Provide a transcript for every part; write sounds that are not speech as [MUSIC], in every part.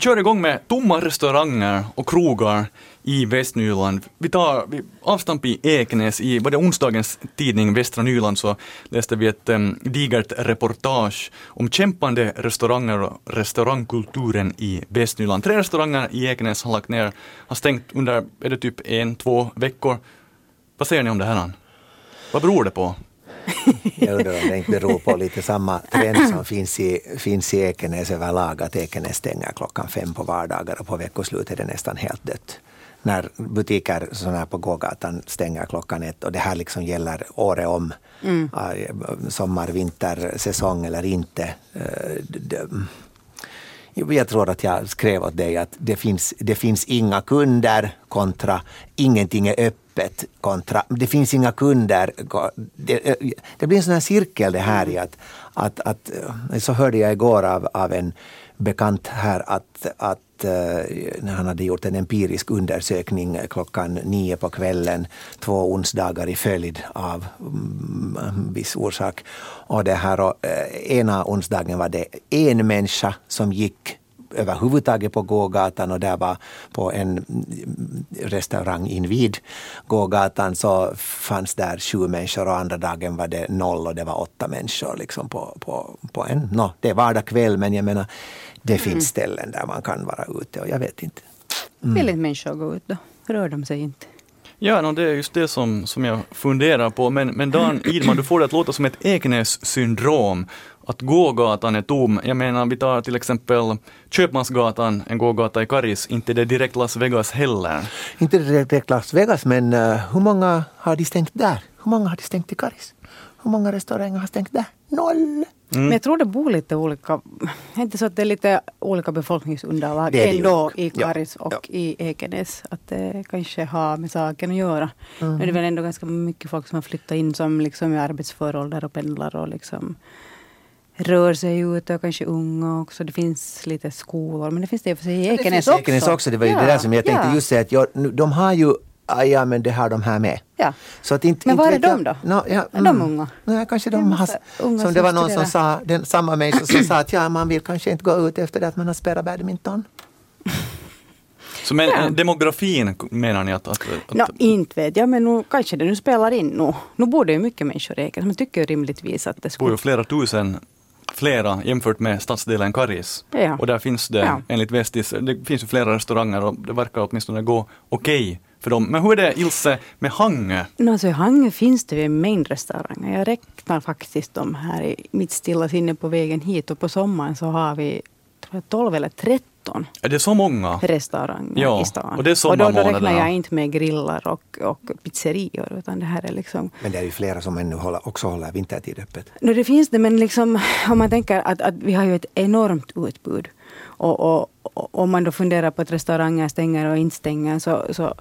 kör igång med tomma restauranger och krogar i Västnyland. Vi tar vi, avstamp i Ekenäs. I var det onsdagens tidning Västra Nyland så läste vi ett um, digert reportage om kämpande restauranger och restaurangkulturen i Västnyland. Tre restauranger i Ekenäs har lagt ner, har stängt under, är det typ en, två veckor. Vad säger ni om det här? Vad beror det på? [LAUGHS] Jag undrar om det inte beror på lite samma trend som [CLEARS THROAT] finns i, finns i Ekenäs överlag, att Ekenäs stänger klockan fem på vardagar och på veckoslut är det nästan helt dött. När butiker sådana på gågatan stänger klockan ett och det här liksom gäller året om, mm. sommar, vinter, säsong eller inte. Eh, jag tror att jag skrev åt dig att det finns, det finns inga kunder kontra ingenting är öppet kontra det finns inga kunder. Det, det blir en sån här cirkel det här i att, att, att eh, så hörde jag igår av, av en bekant här att, att eh, när han hade gjort en empirisk undersökning klockan nio på kvällen två onsdagar i följd av mm, viss orsak. Och det här, och, eh, ena onsdagen var det en människa som gick överhuvudtaget på gågatan och där var på en restaurang invid gågatan så fanns där sju människor och andra dagen var det noll och det var åtta människor liksom på, på, på en, no, det är vardag kväll men jag menar det mm. finns ställen där man kan vara ute och jag vet inte. Mm. Vill inte människor gå ut då? Rör de sig inte? Ja, no, det är just det som, som jag funderar på. Men, men Dan Idman, du får det att låta som ett Ekenäs-syndrom att gågatan är tom. Jag menar, vi tar till exempel Köpmansgatan, en gågata i Karis, inte det direkt Las Vegas heller. Inte direkt Las Vegas, men uh, hur många har de stängt där? Hur många har de stängt i Karis? Hur många restauranger har stängt där? Noll! Mm. Men jag tror det bor lite olika, inte så att det är lite olika befolkningsunderlag det ändå i Karis ja. och ja. i Ekenäs. Att det kanske har med saken att göra. Mm. Nu är det väl ändå ganska mycket folk som har flyttat in som liksom i arbetsför ålder och pendlar och liksom rör sig ute och kanske unga också. Det finns lite skolor, men det finns det för sig i Ekenäs också. Ekenäs också, det var ju ja, det där som jag tänkte ja. just säga att jag, de har ju ah, Ja men det har de här med. Ja. Så att inte, men vad är de då? No, ja, är de unga? Nej, kanske de har, som det var någon som sa, den, samma människa som sa att ja, man vill kanske inte gå ut efter det att man har spelat badminton. [LAUGHS] Så men, ja. demografin menar ni att... att, att no, inte vet jag, men nu, kanske det nu spelar in nu. Nu bor det ju mycket människor i Ekenäs. Man tycker rimligtvis att det skulle... bor ju flera tusen flera jämfört med stadsdelen Karis. Ja. Och där finns det ja. enligt Vestis, det finns ju flera restauranger och det verkar åtminstone gå okej okay för dem. Men hur är det Ilse med Hangö? No, alltså, I Hangö finns det ju en mängd restauranger. Jag räknar faktiskt dem här i mitt stilla sinne på vägen hit och på sommaren så har vi 12 eller 13 är det så många? restauranger ja, i stan. Och, det är och då, då räknar jag inte med grillar och, och pizzerior. Utan det här är liksom... Men det är ju flera som ännu håller, också håller vintertid öppet. No, det finns det, men liksom, om man tänker att, att vi har ju ett enormt utbud. Och, och, och om man då funderar på att restauranger stänger och inte stänger så, så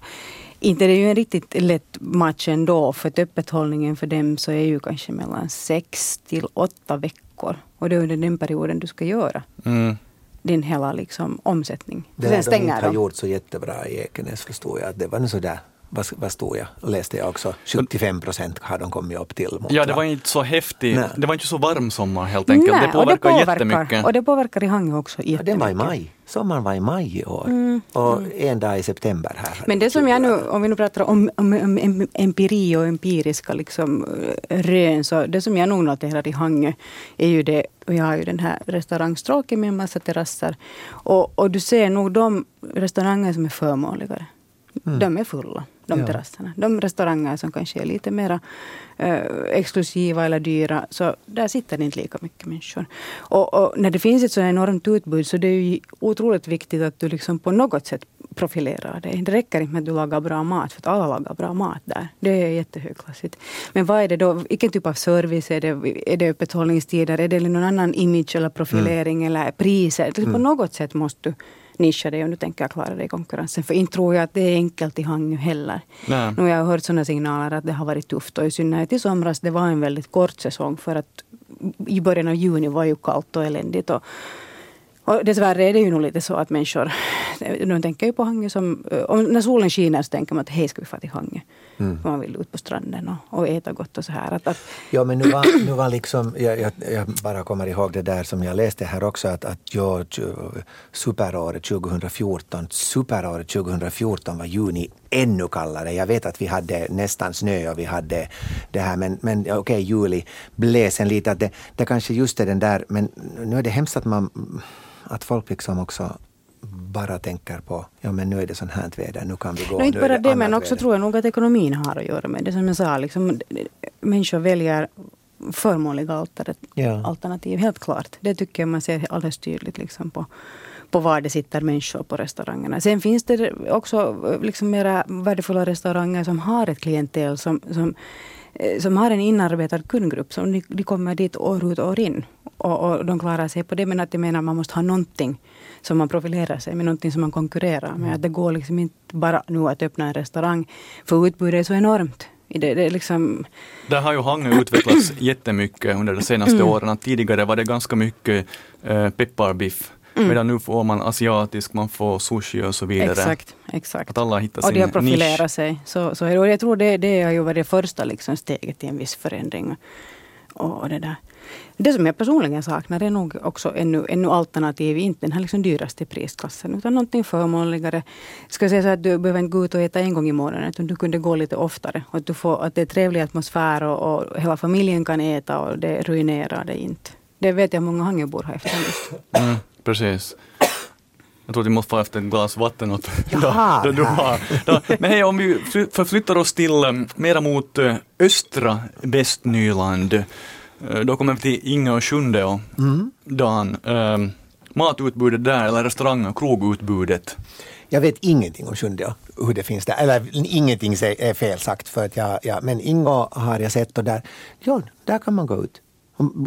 inte det är ju en riktigt lätt match ändå. För öppethållningen för dem så är ju kanske mellan sex till åtta veckor. Och det är under den perioden du ska göra. Mm din hela liksom, omsättning. Det Sen de inte har gjort så jättebra i Ekenäs förstod jag. Det var så där vad, vad stod jag? Läste jag också. 75 procent har de kommit upp till. Ja, det var inte så häftigt. Det var inte så varm sommar helt enkelt. Nej, det påverkar, och det påverkar jättemycket. Och det påverkar i Hangö också jättemycket. Ja, den var i maj. Sommaren var i maj i år. Mm. Och mm. en dag i september här. Men det som jag nu, om vi nu pratar om, om, om empiri och empiriska liksom, eh, rön, så det som jag nog noterar i Hangö är ju det och jag har ju den här restaurangstråket med en massa terrasser. Och, och du ser nog de restauranger som är förmånligare. Mm. De är fulla de ja. terrasserna. De restauranger som kanske är lite mer eh, exklusiva eller dyra, så där sitter det inte lika mycket människor. Och, och, när det finns ett så enormt utbud så det är ju otroligt viktigt att du liksom på något sätt profilerar dig. Det räcker inte med att du lagar bra mat, för att alla lagar bra mat där. Det är jättehögklassigt. Men vad är det då? Vilken typ av service? Är det, är det öppethållningstider? Är det någon annan image eller profilering mm. eller priser? Mm. På något sätt måste du nischa dig om du tänker klara dig i konkurrensen. För inte tror jag att det är enkelt i Hangö heller. Nej. Nu har jag hört sådana signaler att det har varit tufft och i synnerhet i somras det var en väldigt kort säsong för att i början av juni var ju kallt och eländigt. Och, Och dessvärre är det ju nog lite så att människor, de tänker ju på Hangö som, om, när solen skiner så tänker man att hej ska vi få till Hangö. Mm. Man vill ut på stranden och, och äta gott och så här. Att, att ja men nu var, nu var liksom, jag, jag, jag, bara kommer ihåg det där som jag läste här också att, att ja, superåret 2014, superåret 2014 var juni ännu kallare. Jag vet att vi hade nästan snö och vi hade det här men, men okej okay, juli blev sen lite att det, det kanske just är den där men nu är det hemskt att man att folk liksom också bara tänker på ja men nu är det sånt här väder, nu kan vi gå. No, inte bara det, men också väder. tror jag nog att ekonomin har att göra med det. Som jag sa, liksom, människor väljer förmånliga ja. alternativ, helt klart. Det tycker jag man ser alldeles tydligt liksom på, på var det sitter människor på restaurangerna. Sen finns det också liksom mera värdefulla restauranger som har ett klientel som, som Eh, som har en inarbetad kundgrupp. Som de, de kommer dit år ut och år in. Och, och, de klarar sig på det. Men att jag menar man måste ha någonting som man profilerar sig med. Någonting som man konkurrerar med. Att det går liksom inte bara nu att öppna en restaurang. För utbudet är så enormt. Det, det liksom... Där har ju Hangö utvecklats [CLEARS THROAT] jättemycket under de senaste mm. åren. Tidigare var det ganska mycket eh, pepparbiff Mm. Medan nu får man asiatisk, man får sushi och så vidare. Exakt. exakt. Att alla hittar sin Och de har profilerat sig. Så, så, och jag tror det, det har ju varit det första liksom steget till en viss förändring. Och, och det, där. det som jag personligen saknar är nog också ännu, ännu alternativ, inte den här liksom dyraste prisklassen, utan någonting förmånligare. Ska jag säga så att du behöver inte gå ut och äta en gång i månaden, utan du kunde gå lite oftare. Och att, du får, att det är trevlig atmosfär och, och hela familjen kan äta och det ruinerar det inte. Det vet jag många Hangöbor har efterlyst. Mm. Precis. Jag tror att vi måste få efter ett glas vatten åt Jaha, [LAUGHS] då, då, har, då. Men hej, om vi förflyttar oss till um, mera mot uh, östra Västnyland. Uh, då kommer vi till Inge och Sjunde och mm. Dan. Uh, matutbudet där, eller restauranger, krogutbudet. Jag vet ingenting om Sjunde och hur det finns där. Eller ingenting är fel sagt, för att jag, ja, men Ingo har jag sett och där, ja, där kan man gå ut.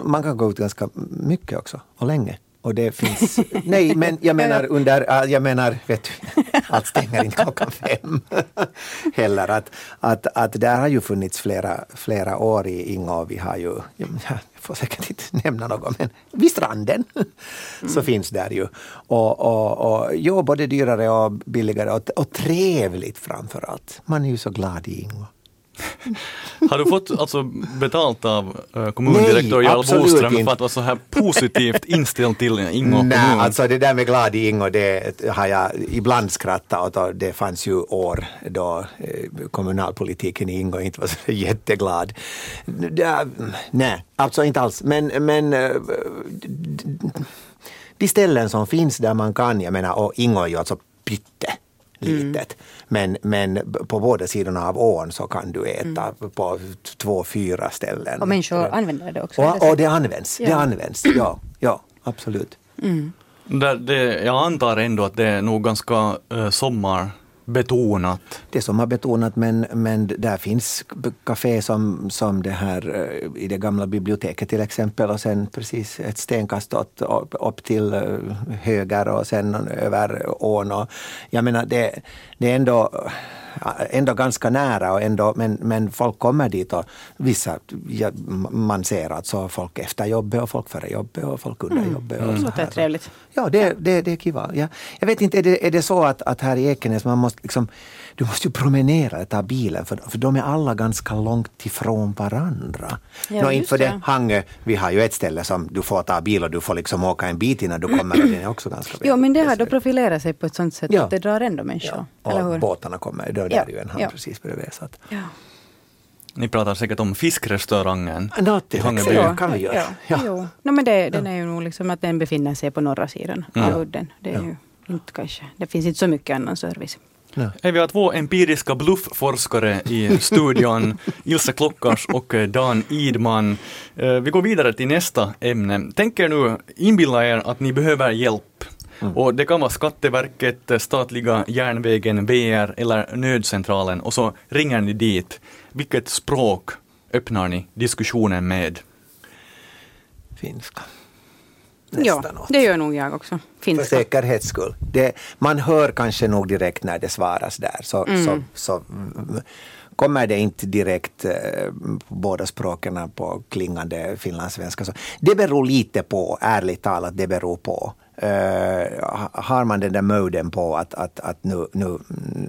Man kan gå ut ganska mycket också, och länge. Och det finns, nej men jag menar under, jag menar, vet du, allt stänger inte klockan fem [LAUGHS] heller. Att, att, att där har ju funnits flera, flera år i Ingå. Vi har ju, jag får säkert inte nämna något, men vid stranden så mm. finns där ju. Och, och, och jo, både dyrare och billigare och, och trevligt framför allt. Man är ju så glad i Ingå. Har du fått alltså betalt av uh, kommundirektör Jarl Boström för att vara så här positivt inställd till Ingo Nej, kommun? alltså det där med glad i Ingo, det har jag ibland skrattat åt. Det fanns ju år då eh, kommunalpolitiken i Ingo inte var så [LAUGHS] jätteglad. Det, nej, alltså inte alls. Men, men uh, de ställen som finns där man kan, jag menar, och Ingo är ju alltså pytte litet. Mm. Men, men på båda sidorna av ån så kan du äta mm. på två, fyra ställen. Och människor använder det också? Och, och det används, ja. det används, ja, ja absolut. Mm. Det, det, jag antar ändå att det är nog ganska uh, sommar betonat. Det som har betonat men, men där finns kafé som, som det här eh, i det gamla biblioteket till exempel och sen precis ett stenkast åt, upp, till eh, höger och sen över ån. Och, jag menar det, det är ändå ändå ganska nära, och ändå, men, men folk kommer dit och vissa, ja, man ser alltså folk efter jobbet och folk före jobbet och folk under mm. jobbet. Och mm. så här. Det är trevligt. Ja, det, det, det är kiva. Ja. Jag vet inte, är det, är det så att, att här i Ekenäs man måste liksom du måste ju promenera, ta bilen, för, för de är alla ganska långt ifrån varandra. Ja, Nå, inte för det, Hangö, vi har ju ett ställe som du får ta bil och du får liksom åka en bit innan du [CLEARS THROAT] kommer och den är också ganska Jo, men det har då profilerat sig på ett sånt sätt ja. att det drar ändå människor. Ja. Och båtarna kommer, då är ja. det ju en hamn ja. precis bredvid. Så att. Ja. Ni pratar säkert om fiskrestaurangen i Hangeby. Ja, kan vi göra. Ja. Ja. Jo. No, men det, den är ju nog liksom att den befinner sig på norra sidan av udden. Det, är ju inte kanske, det finns inte så mycket annan service. Ja. Vi har två empiriska bluffforskare i studion, [LAUGHS] Ilse Klockars och Dan Idman. Eh, vi går vidare till nästa ämne. Tänk er nu, inbilla er att ni behöver hjälp. Mm. Och det kan vara Skatteverket, statliga järnvägen, VR eller nödcentralen och så ringer ni dit. Vilket språk öppnar ni diskussionen med? Finska ja, det gör nog jag också. Finska. För säkerhets skull. Det, man hör kanske nog direkt när det svaras där. Så, mm. så, så kommer det inte direkt eh, båda språken på klingande finlandssvenska. Så det beror lite på, ärligt talat, det beror på. Uh, har man den där moden på att, att, att nu, nu,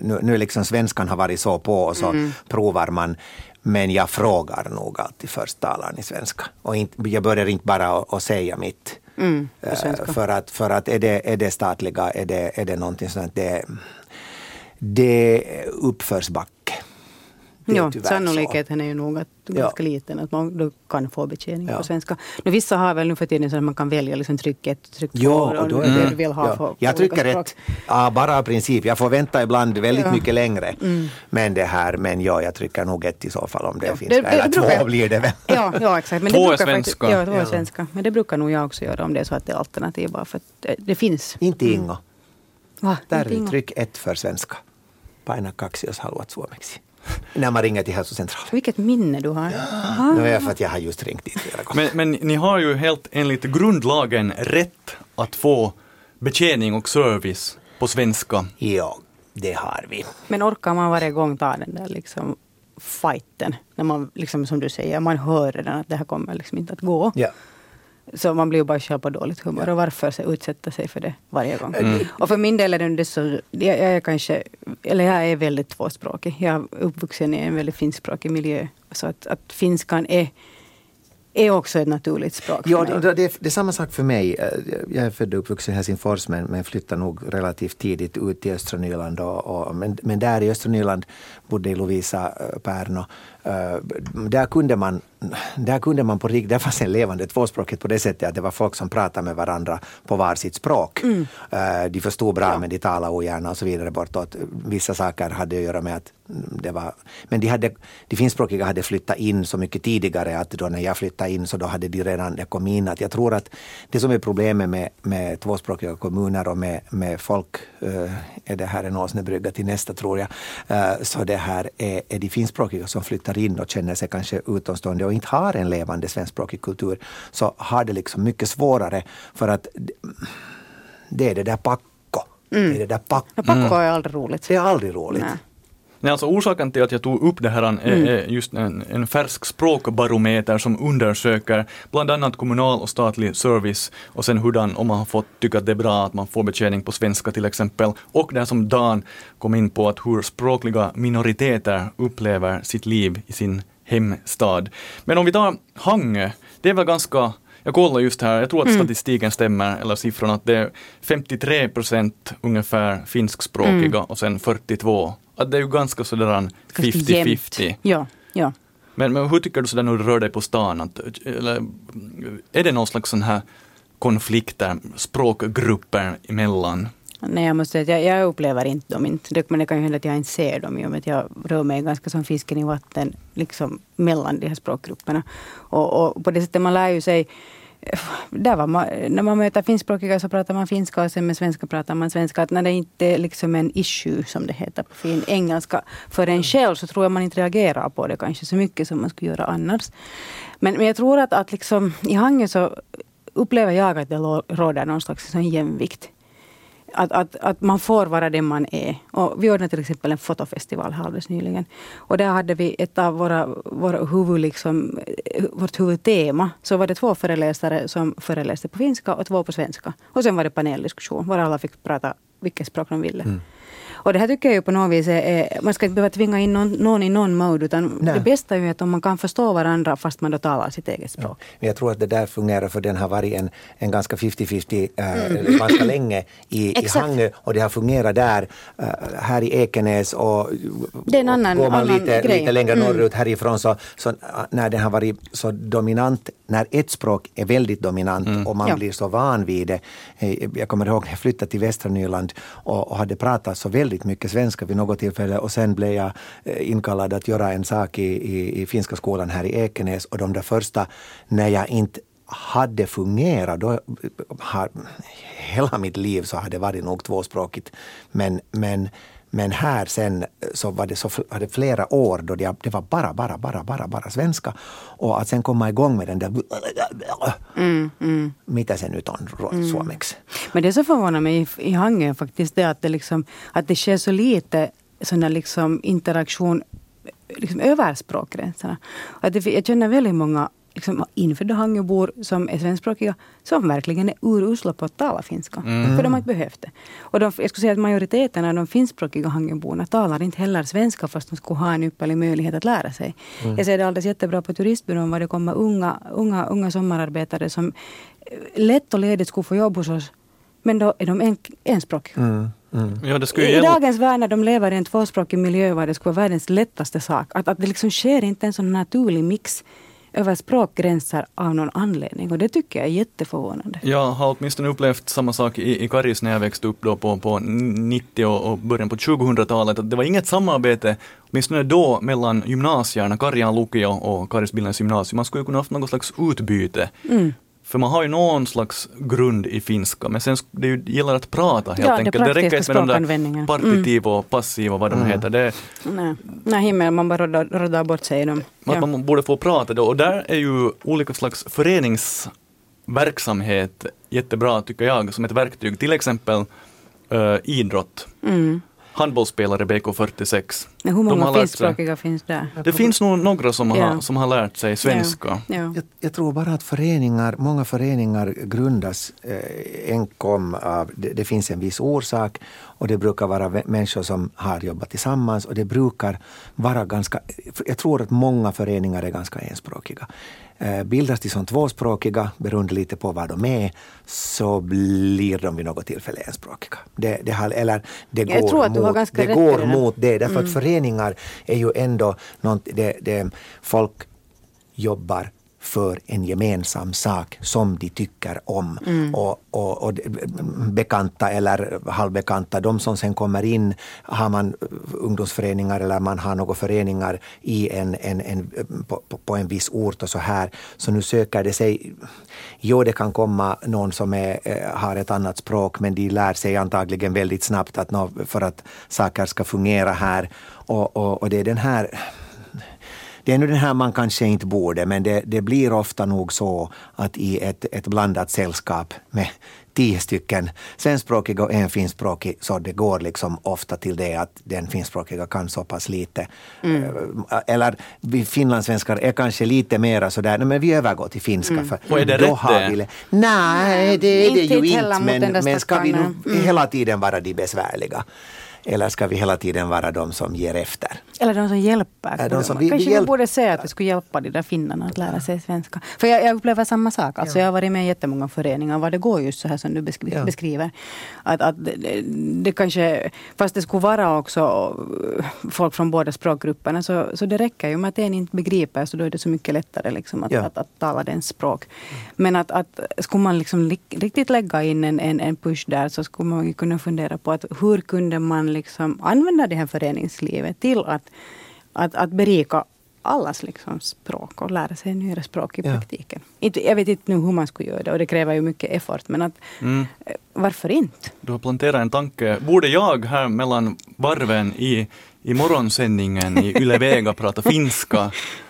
nu, nu liksom svenskan har varit så på och så mm. provar man. Men jag frågar nog alltid först talaren i svenska. Och inte, jag börjar inte bara att säga mitt. Mm, uh, för, att, för att är det, är det statliga, är det, är det någonting sånt, det, det är uppförsbacke. Ja, sannolikheten är ju nog att ganska ja. liten att man då kan få betjäning ja. på svenska. Nu, vissa har väl nu för tiden så att man kan välja liksom tryck ett, tryck två. Ja, och då är det, det du vill ha ja. för, jag trycker ett, ja, bara av princip. Jag får vänta ibland väldigt ja. mycket längre. Mm. Men det här, men ja, jag trycker nog ett i så fall om det ja. finns. Det, Eller det två jag, blir det väl. Ja, ja exakt. Men två är svenska. Ja, två är svenska. Men det brukar nog jag också göra om det är så att det är alternativ. Bara för att det, det finns. Inte mm. Ingo. Va? Där, tryck ett för svenska. Paina kaksi jos haluat suomeksi när man ringer till hälsocentralen. Vilket minne du har. Ja. Ah. är för att jag har just ringt dit flera gånger. Men, men ni har ju helt enligt grundlagen rätt att få betjäning och service på svenska. Ja, det har vi. Men orkar man varje gång ta den där liksom fighten? När man, liksom, som du säger, man hör redan att det här kommer liksom inte att gå. Ja. Så man blir ju bara själv på dåligt humör. Och varför utsätta sig för det varje gång? Mm. Och för min del är det så, jag, är kanske, eller jag är väldigt tvåspråkig. Jag är uppvuxen i en väldigt finskspråkig miljö. Så att, att finskan är är också ett naturligt språk. Ja, det, det, det, är samma sak för mig. Eh, jag är född och uppvuxen i Helsingfors men, men flyttade nog relativt tidigt ut till östra Nyland. Och, och, men, men där i östra Nyland bodde Lovisa eh, Pärno. Uh, där kunde man där kunde man på riktigt, där fanns en levande tvåspråkighet på det sättet att det var folk som pratade med varandra på var sitt språk. Mm. Uh, de förstod bra ja. men de talade ogärna och så vidare bortåt. Vissa saker hade att göra med att det var, men de, hade, de finskspråkiga hade flyttat in så mycket tidigare att då när jag flyttade in så då hade de redan det kommit in. Att jag tror att det som är problemet med, med tvåspråkiga kommuner och med, med folk, uh, är det här en åsnebrygga till nästa tror jag, så det här är, är de finskspråkiga som flyttar flyttar in och känner sig kanske utomstående och inte har en levande svenskspråkig kultur så har det liksom mycket svårare för att det är det där packo. Mm. Det är det där packo. Ja, packo är aldrig roligt. Det är aldrig roligt. Nej. Nej, alltså orsaken till att jag tog upp det här är, mm. är just en, en färsk språkbarometer som undersöker bland annat kommunal och statlig service och sen hurdan, om man har fått tycka att det är bra att man får betjäning på svenska till exempel. Och det som Dan kom in på, att hur språkliga minoriteter upplever sitt liv i sin hemstad. Men om vi tar Hangö, det är väl ganska jag kollar just här, jag tror att mm. statistiken stämmer, eller siffrorna, att det är 53 procent ungefär finskspråkiga mm. och sen 42 att det är ju ganska sådär 50-50. Ja, ja. Men, men hur tycker du sådär när du rör dig på stan? Att, eller, är det någon slags sån här konflikter, språkgrupper emellan? Nej, jag måste säga att jag, jag upplever inte dem. Inte. Men det kan ju hända att jag inte ser dem i och med att jag rör mig ganska som fisken i vatten liksom mellan de här språkgrupperna. Och, och på det sättet man lär ju sig där var man, när man möter finskspråkiga så pratar man finska och sen med svenska pratar man svenska. Att när det inte är liksom en issue som det heter på fin engelska för en själv så tror jag man inte reagerar på det kanske så mycket som man skulle göra annars. Men, men jag tror att, att liksom, i Hangö så upplever jag att det råder någon slags jämvikt att, att, att man får vara den man är. Och vi ordnade till exempel en fotofestival här alldeles nyligen. Och där hade vi ett av våra, våra huvud, liksom, vårt huvudtema. Så var det två föreläsare som föreläste på finska och två på svenska. Och sen var det paneldiskussion, var alla fick prata vilket språk de ville. Mm. Och det här tycker jag ju på något vis är, man ska inte behöva tvinga in någon, någon i någon mode, utan Nej. det bästa är ju att om man kan förstå varandra fast man då talar sitt eget språk. Ja. Men jag tror att det där fungerar för den har varit en, en ganska 50-50 äh, mm. ganska länge i, i Hangö och det har fungerat där, äh, här i Ekenäs och, det är en annan, går man annan lite, grej. lite längre mm. norrut härifrån så, så när den har varit så dominant, när ett språk är väldigt dominant mm. och man ja. blir så van vid det. Eh, jag kommer ihåg när jag flyttade till västra Nyland och, och hade pratat så väldigt mycket svenska vid något tillfälle och sen blev jag eh, inkallad att göra en sak i, i, i finska skolan här i Ekenäs och de där första, när jag inte hade fungerat, då eh, har hela mitt liv så har det varit nog tvåspråkigt. Men, men, men här sen så var det, så, var det flera år då det, det var bara, bara, bara, bara, bara svenska. Och att sen komma igång med den där mm, mm. mitä se nyt on mm. suomeksi. Men det som förvånar mig i, i Hangö faktiskt det att det, liksom, att det sker så lite sån liksom interaktion liksom över språkgränserna. Att det, jag känner väldigt många liksom infödda hangöbor som är svenskspråkiga som verkligen är urusla på att tala finska. Mm. För de har inte behövt det. Och de, jag skulle säga att majoriteten av de finskspråkiga hangöborna talar inte heller svenska fast de skulle ha en ypperlig möjlighet att lära sig. Mm. Jag ser det alldeles jättebra på turistbyrån var det kommer unga, unga, unga sommararbetare som lätt och ledigt skulle få jobb hos oss. Men då är de en, enspråkiga. Mm. Mm. Ja, det I gälla... dagens värld när de lever i en tvåspråkig miljö var det skulle vara världens lättaste sak. Att, att det liksom sker inte en sån naturlig mix över språkgränser av någon anledning. Och det tycker jag är jätteförvånande. Jag har åtminstone upplevt samma sak i, i Karis när jag växte upp då på, på 90 och, början på 2000-talet. Det var inget samarbete, åtminstone då, mellan gymnasierna, Karjan Lukio och Karis Billens gymnasium. Man skulle ju kunna haft något slags utbyte. Mm. För man har ju någon slags grund i finska, men sen det gäller att prata helt ja, enkelt. Det, det räcker inte med de där partitiv och passiv och vad de mm. heter. Det, nej, nej himmel, man bara råddar bort sig i dem. Ja. Man borde få prata då, och där är ju olika slags föreningsverksamhet jättebra tycker jag, som ett verktyg. Till exempel uh, idrott. Mm handbollsspelare BK46. Men hur många finskspråkiga finns där? Det finns nog några som, ja. har, som har lärt sig svenska. Ja. Ja. Jag, jag, tror bara att föreningar, många föreningar grundas eh, enkom av, det, det, finns en viss orsak och det brukar vara människor som har jobbat tillsammans och det brukar vara ganska, jag tror att många föreningar är ganska enspråkiga. Eh, bildas de som tvåspråkiga, beroende lite på vad de är, så blir de vid något tillfälle enspråkiga. Det, det, har, eller det går, mot, det, går mot det, därför mm. att föreningar är ju ändå något, det, det, folk jobbar för en gemensam sak som de tycker om. Mm. Och, och, och, bekanta eller halvbekanta, de som sen kommer in, har man ungdomsföreningar eller man har några föreningar i en, en, en, på, på, en viss ort och så här, så nu söker det sig, jo det kan komma någon som är, eh, har ett annat språk men de lär sig antagligen väldigt snabbt att för att saker ska fungera här och, och, och det är den här det är nu den här man kanske inte borde, men det, det blir ofta nog så att i ett, ett blandat sällskap med tio stycken svenskspråkiga och en finskspråkig, så det går liksom ofta till det att den finskspråkiga kan så pass lite. Mm. Eh, eller vi finlandssvenskar är kanske lite mera sådär, men vi övergår till finska. Mm. För och är det rätt det? Vi, nej, det är det ju inte, men, men ska vi nu mm. hela tiden vara de besvärliga? Eller ska vi hela tiden vara de som ger efter? Eller de som hjälper. Ja, de som vi, Kanske vi, hjälp... borde säga att vi skulle hjälpa de där finnarna att lära sig svenska. För jag, jag upplever samma sak. Alltså, ja. Jag har varit med i jättemånga föreningar var det går just så här som du beskri ja. beskriver. Att, att det, det, kanske, fast det skulle vara också folk från båda språkgrupperna så, så det räcker ju med att en inte begriper så då är det så mycket lättare liksom, att, ja. att, att, att tala den språk. Men att, att skulle man liksom li, riktigt lägga in en, en, en push där så skulle man kunna fundera på att hur kunde man liksom använda det här föreningslivet till att, att, att berika allas liksom språk och lära sig nya språk i ja. praktiken. jag vet inte nu hur man skulle göra det och det kräver ju mycket effort men att, mm. Eh, varför inte? Du har planterat en tanke. Borde jag här mellan varven i, i morgonsändningen i Yle Vega prata finska [LAUGHS]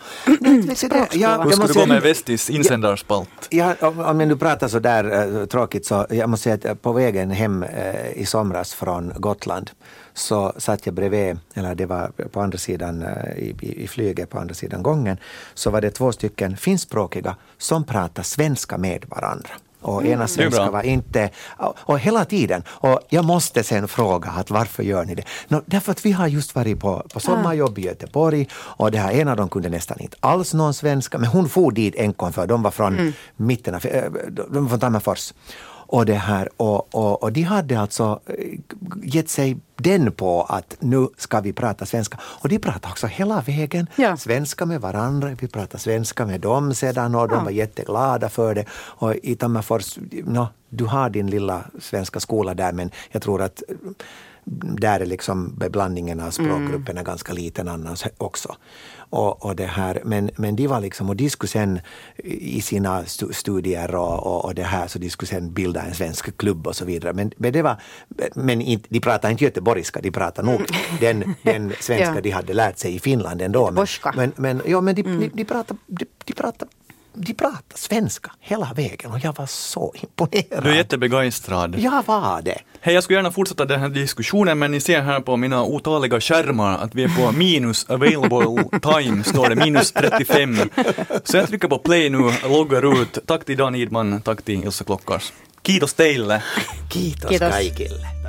Ja, Hur ska du gå med Vestis insändarspalt? Ja, om jag nu pratar så där äh, tråkigt så jag måste säga att på vägen hem äh, i somras från Gotland så satt jag bredvid, eller det var på andra sidan äh, i, i, flyget på andra sidan gången, så var det två stycken finskspråkiga som pratade svenska med varandra och mm. ena svenska var inte... Och hela tiden. Och jag måste sen fråga att varför gör ni det? No, därför att vi har just varit på, på sommarjobb i Göteborg och det här, en av dem kunde nästan inte alls någon svenska men hon for dit enkom för de var från mm. mitten av, eh, de var från Tammerfors. Och, det här, och, och, och de hade alltså eh, gett sig den på att nu ska vi prata svenska. Och de pratade också hela vägen ja. svenska med varandra. Vi pratade svenska med dem sedan och de ja. var jätteglada för det. Och i Tammerfors, no, du har din lilla svenska skola där men jag tror att där är liksom beblandningen av språkgrupperna mm. ganska liten annars också. Och, och det här, men, men de var liksom, och de skulle sen i sina studier och, och, och, det här så de skulle sen bilda en svensk klubb och så vidare. Men, men, det var, men inte, de pratade inte göteborgska, de pratade nog den, den [LAUGHS] svenska ja. de hade lärt sig i Finland ändå. Men, men, men, ja, men de, mm. de, de pratade, de, de pratade de pratade svenska hela vägen och jag var så imponerad. Du är jättebegeistrad. Jag var det. Hej, jag skulle gärna fortsätta den här diskussionen, men ni ser här på mina otaliga skärmar att vi är på minus available time, står det, minus 35. Så jag trycker på play nu, loggar ut. Tack till Dan Idman, tack till Ilse Klockars. Kiitos teille. Kiitos, Kiitos. kaikille.